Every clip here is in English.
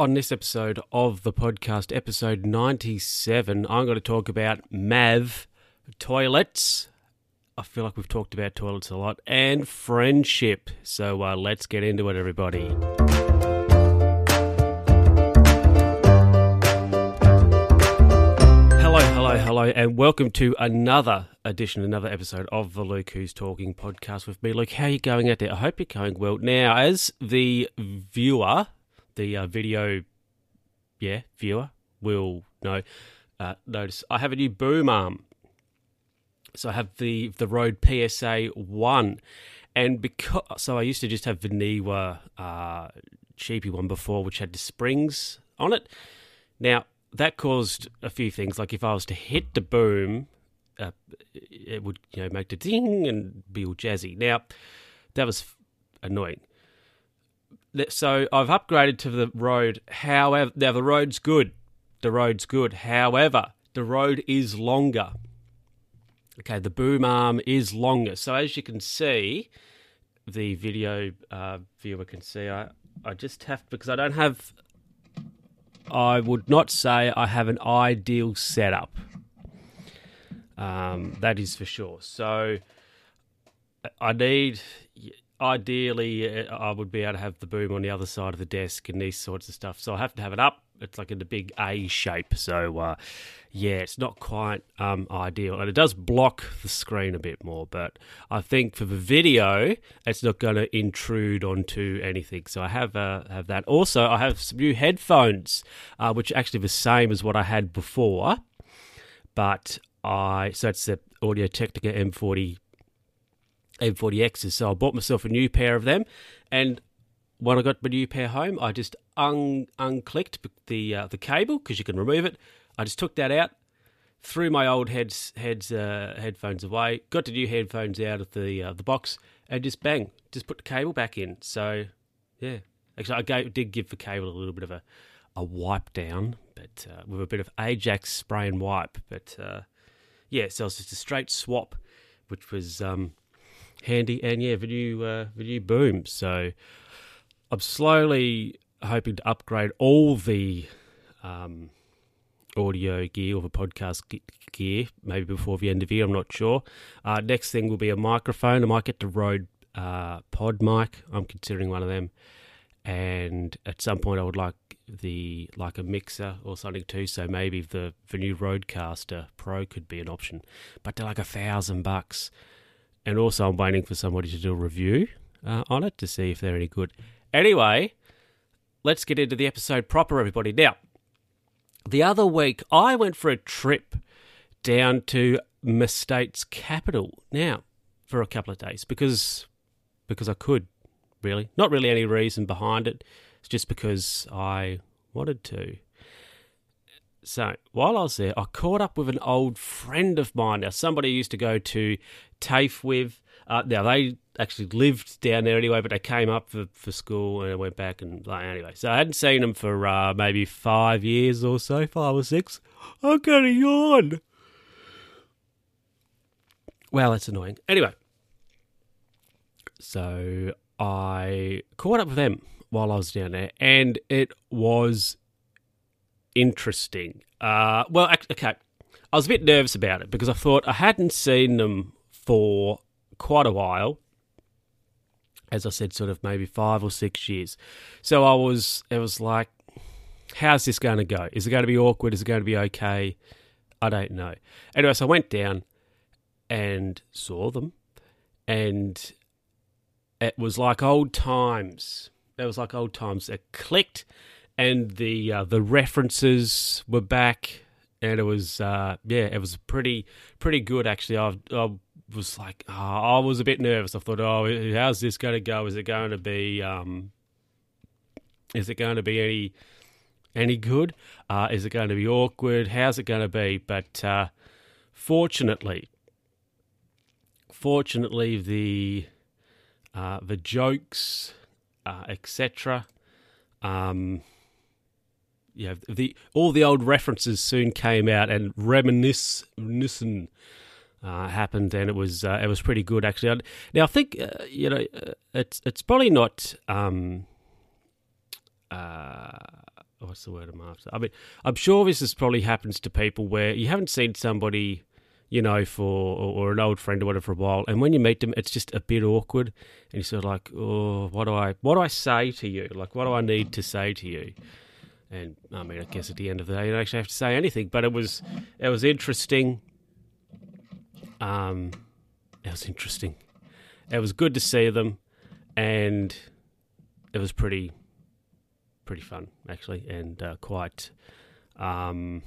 On this episode of the podcast, episode 97, I'm going to talk about MAV toilets. I feel like we've talked about toilets a lot and friendship. So uh, let's get into it, everybody. Hello, hello, hello, and welcome to another edition, another episode of the Luke Who's Talking podcast with me. Luke, how are you going out there? I hope you're going well. Now, as the viewer, the uh, video, yeah, viewer will know, uh, notice I have a new boom arm. So I have the the Rode PSA one, and because so I used to just have the Neewer uh, cheapy one before, which had the springs on it. Now that caused a few things. Like if I was to hit the boom, uh, it would you know make the ding and be all jazzy. Now that was annoying. So I've upgraded to the Rode. However, now the Rode's good. The Rode's good. However, the Rode is longer. Okay, the boom arm is longer. So as you can see, the video uh, viewer can see. I I just have because I don't have I would not say I have an ideal setup. Um, that is for sure. So I need, ideally, uh, I would be able to have the boom on the other side of the desk and these sorts of stuff. So I have to have it up. It's like in the big A shape. So uh, yeah, it's not quite um, ideal, and it does block the screen a bit more. But I think for the video, it's not going to intrude onto anything. So I have uh, have that. Also, I have some new headphones, uh, which are actually the same as what I had before, but I so it's the Audio Technica M40 M40Xs. So I bought myself a new pair of them, and when I got my new pair home, I just un unclicked the uh, the cable because you can remove it. I just took that out, threw my old heads heads uh, headphones away, got the new headphones out of the uh, the box, and just bang, just put the cable back in. So yeah, actually, I gave, did give the cable a little bit of a a wipe down, but uh, with a bit of Ajax spray and wipe. But uh, yeah, so it's just a straight swap, which was um, handy. And yeah, new uh, new boom. So I'm slowly hoping to upgrade all the um, audio gear or the podcast gear, maybe before the end of the year. I'm not sure. Uh, next thing will be a microphone. I might get the Rode uh, Pod mic. I'm considering one of them, and at some point I would like the like a mixer or something too. So maybe the the new Rodecaster Pro could be an option, but they're like a thousand bucks. And also, I'm waiting for somebody to do a review uh, on it to see if they're any good. Anyway, let's get into the episode proper, everybody. Now, the other week, I went for a trip down to my state's capital. Now, for a couple of days because because I could, really. Not really any reason behind it. It's just because I wanted to. So while I was there, I caught up with an old friend of mine. Now, somebody used to go to TAFE with. Uh, now they actually lived down there anyway, but they came up for, for school and went back and like anyway. So I hadn't seen them for uh, maybe five years or so, five or six. I'm gonna yawn. Well, that's annoying. Anyway, so I caught up with them while I was down there, and it was interesting. Uh, well, okay, I was a bit nervous about it because I thought I hadn't seen them for quite a while. As I said, sort of maybe five or six years. So I was, it was like, how's this going to go? Is it going to be awkward? Is it going to be okay? I don't know. Anyway, so I went down and saw them, and it was like old times. It was like old times. It clicked, and the uh, the references were back, and it was uh, yeah, it was pretty pretty good actually. I, I was like, oh, I was a bit nervous. I thought, oh, how's this going to go? Is it going to be um, is it going to be any any good? Uh, is it going to be awkward? How's it going to be? But uh, fortunately, fortunately, the uh, the jokes, uh, etc. Um, yeah, the all the old references soon came out and reminiscing uh, happened, and it was uh, it was pretty good actually. Now I think uh, you know uh, it's it's probably not um, uh, what's the word I'm after? I mean, I'm sure this is probably happens to people where you haven't seen somebody, you know, for or, an old friend or whatever for a while, and when you meet them, it's just a bit awkward, and you're sort of like, oh, what do I, what do I say to you? Like, what do I need to say to you? And I mean, I guess at the end of the day, you don't actually have to say anything, but it was, it was interesting. Um, it was interesting. It was good to see them, and it was pretty pretty fun actually, and uh, quite, um,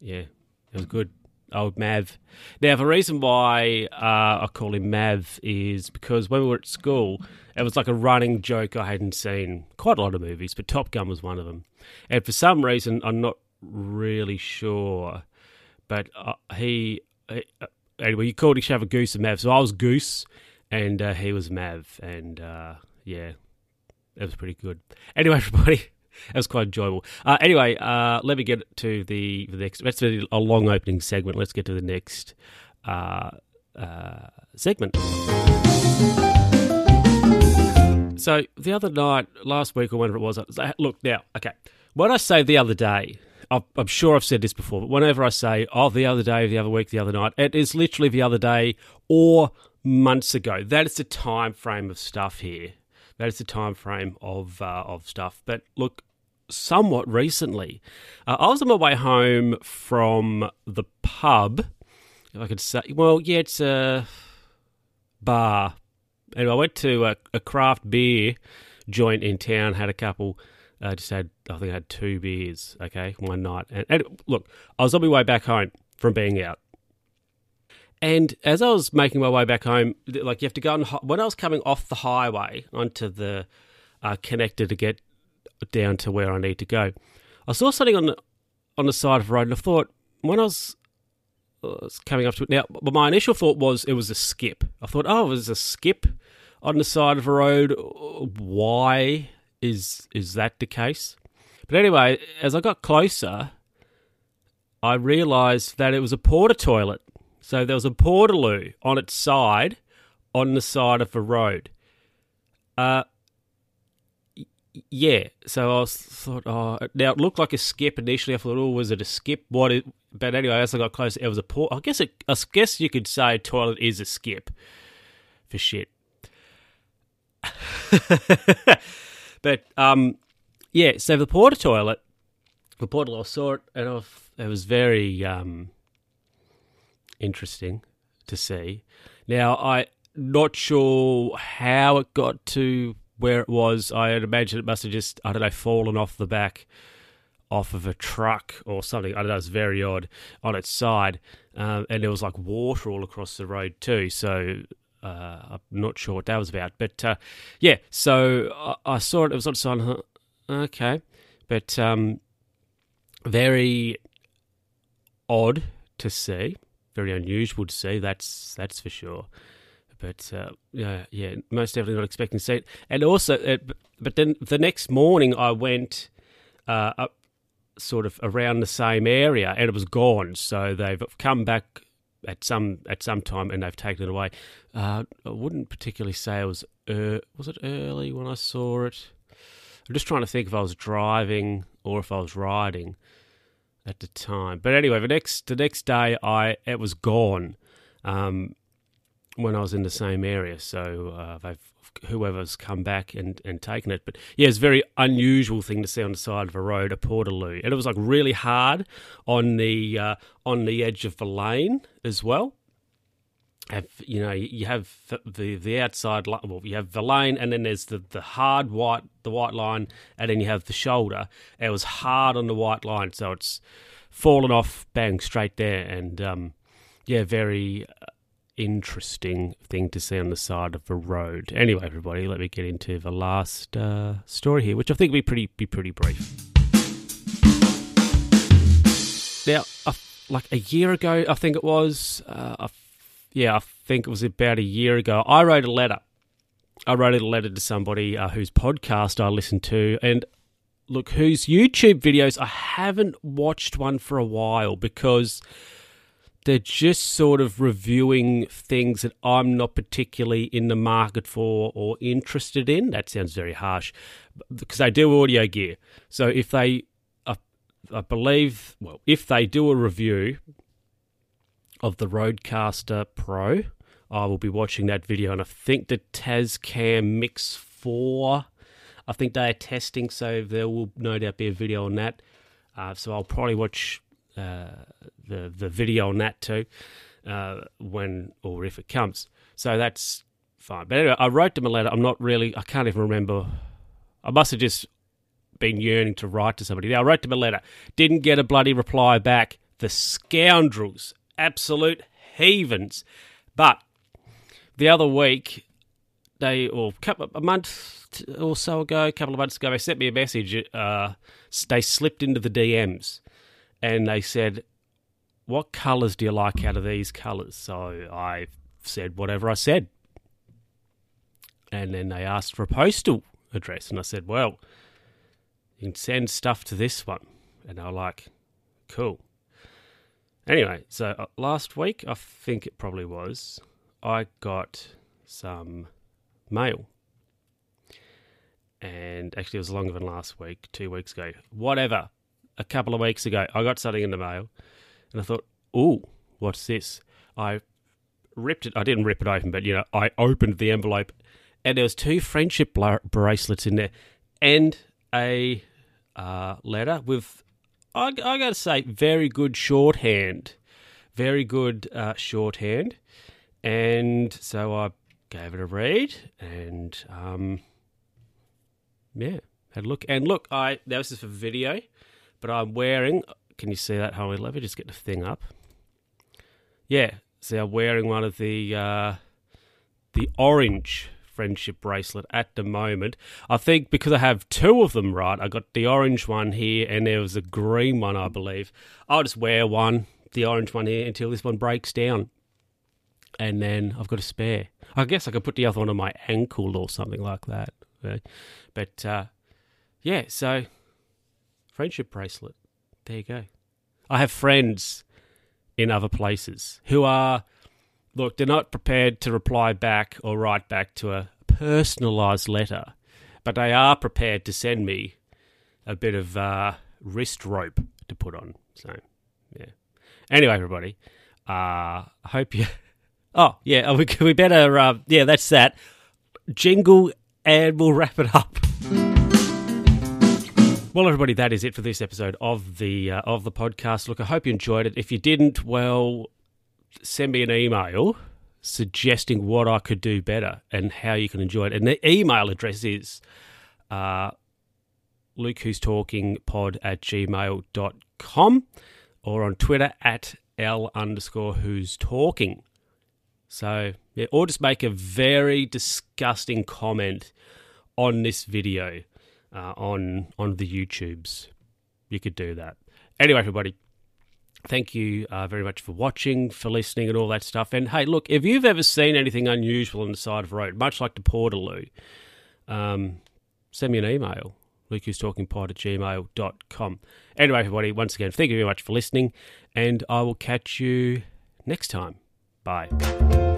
yeah, it was good. Old Mav. Now, the reason why uh, I call him Mav is because when we were at school, it was like a running joke. I hadn't seen quite a lot of movies, but Top Gun was one of them. And for some reason, I'm not really sure, but uh, he, uh, anyway, you called each other Goose and Mav. So I was Goose, and uh, he was Mav, and uh, yeah, it was pretty good. Anyway, everybody, it was quite enjoyable. Uh, anyway, uh, let me get to the, the next. That's a long opening segment. Let's get to the next segment. So the other night, last week or whenever it was, look now. Okay, when I say the other day, I'm sure I've said this before, but whenever I say, oh, the other day, the other week, the other night, it is literally the other day or months ago. That is the time frame of stuff here. That is the time frame of uh, of stuff. But look, somewhat recently, uh, I was on my way home from the pub. If I could say, well, yeah, it's a bar. And I went to a, a craft beer joint in town. Had a couple. Uh, just had, I think I had two beers. Okay, one night. And, and look, I was on my way back home from being out. And as I was making my way back home, like you have to go on, when I was coming off the highway onto the uh, connector to get down to where I need to go, I saw something on the, on the side of the road, and I thought when I was, uh, was coming up to it now, but my initial thought was it was a skip. I thought, oh, it was a skip on the side of the road. Why is is that the case? But anyway, as I got closer, I realised that it was a porta toilet. So there was a portaloo on its side, on the side of the road. Uh, yeah. So I was thought, oh, now it looked like a skip initially. I thought, oh, was it a skip? What? But anyway, as I got closer, it was a port. I guess it, I guess you could say toilet is a skip for shit. but um, yeah. So the porta toilet, the portal, I saw it, and I, it was very um interesting to see. Now, I'm not sure how it got to where it was. I imagine it must have just, I don't know, fallen off the back off of a truck or something. I don't know, it's very odd on its side. Um, and there was like water all across the road too. So I'm not sure what that was about. But uh, yeah, so I, I, saw it. It was on side. Okay. But um, very odd to see very unusual to see. That's that's for sure. But uh, yeah, yeah, most definitely not expecting to see it. And also, uh, but then the next morning I went uh, up sort of around the same area, and it was gone. So they've come back at some at some time, and they've taken it away. Uh, I wouldn't particularly say it was er- was it early when I saw it. I'm just trying to think if I was driving or if I was riding at the time. But anyway, the next the next day, I it was gone um, when I was in the same area. So uh, they've whoever's come back and, and taken it. But yeah, it's a very unusual thing to see on the side of a road, a portaloo, and it was like really hard on the uh, on the edge of the lane as well. Have you know you have the the outside well you have the lane and then there's the the hard white the white line and then you have the shoulder. It was hard on the white line. So it's fallen off bang straight there. And um, yeah very uh, interesting thing to see on the side of the road anyway everybody let me get into the last uh, story here which i think will be pretty be pretty brief now uh, like a year ago i think it was uh, yeah, I think it was about a year ago. I wrote a letter. I wrote a letter to somebody uh, whose podcast I listened to, and look, whose YouTube videos I haven't watched one for a while because they're just sort of reviewing things that I'm not particularly in the market for or interested in. That sounds very harsh, because they do audio gear. So if they, I, I believe, well, if they do a review of the Rodecaster Pro, I will be watching that video, and I think the Tascam Mix Four. I think they are testing, so there will no doubt be a video on that. Uh, so I'll probably watch uh, the the video on that too uh, when or if it comes. So that's fine. But anyway, I wrote them a letter. I'm not really. I can't even remember. I must have just been yearning to write to somebody. I wrote them a letter. Didn't get a bloody reply back. The scoundrels, absolute heathens. But the other week, they or a month or so ago, a couple of months ago, they sent me a message. Uh, they slipped into the DMs, and they said, "What colours do you like out of these colours?" So I said whatever I said, and then they asked for a postal address, and I said, "Well, you can send stuff to this one," and they were like, "Cool." Anyway, so uh, last week, I think it probably was, I got some mail. And actually, it was longer than last week, two weeks ago. Whatever. A couple of weeks ago, I got something in the mail. And I thought, oh, what's this? I ripped it. I didn't rip it open, but, you know, I opened the envelope. And there was two friendship bracelets in there. And a uh, letter with, I, I got to say, very good shorthand. Very good uh, shorthand. And so I gave it a read and um, yeah, had a look. And look, I now this is for video, but I'm wearing. Can you see that? On, let me just get the thing up. Yeah, see, I'm wearing one of the uh, the orange friendship bracelet at the moment. I think because I have two of them, right? I got the orange one here, and there was a green one, I believe. I'll just wear one, the orange one here, until this one breaks down and then I've got a spare. I guess I could put the other one on my ankle or something like that. But uh, yeah, so friendship bracelet. There you go. I have friends in other places who are, look, they're not prepared to reply back or write back to a personalised letter, but they are prepared to send me a bit of uh, wrist rope to put on. So, yeah. Anyway, everybody, uh, I hope you. Oh, yeah, we, we better, uh, yeah, that's that. Jingle, and we'll wrap it up. Well, everybody, that is it for this episode of the uh, of the podcast. Look, I hope you enjoyed it. If you didn't, well, send me an email suggesting what I could do better and how you can enjoy it. And the email address is uh, Luke Who's Talking Pod at gmail.com or on Twitter at L underscore Who's Talking. So, yeah, or just make a very disgusting comment on this video uh, on on the YouTubes. You could do that. Anyway, everybody, thank you uh, very much for watching, for listening, and all that stuff. And hey, look, if you've ever seen anything unusual on the side of the road, much like the Portaloo, um, send me an email. LukeWho'sTalkingPod at gmail.com. Anyway, everybody, once again, thank you very much for listening, and I will catch you next time. Bye.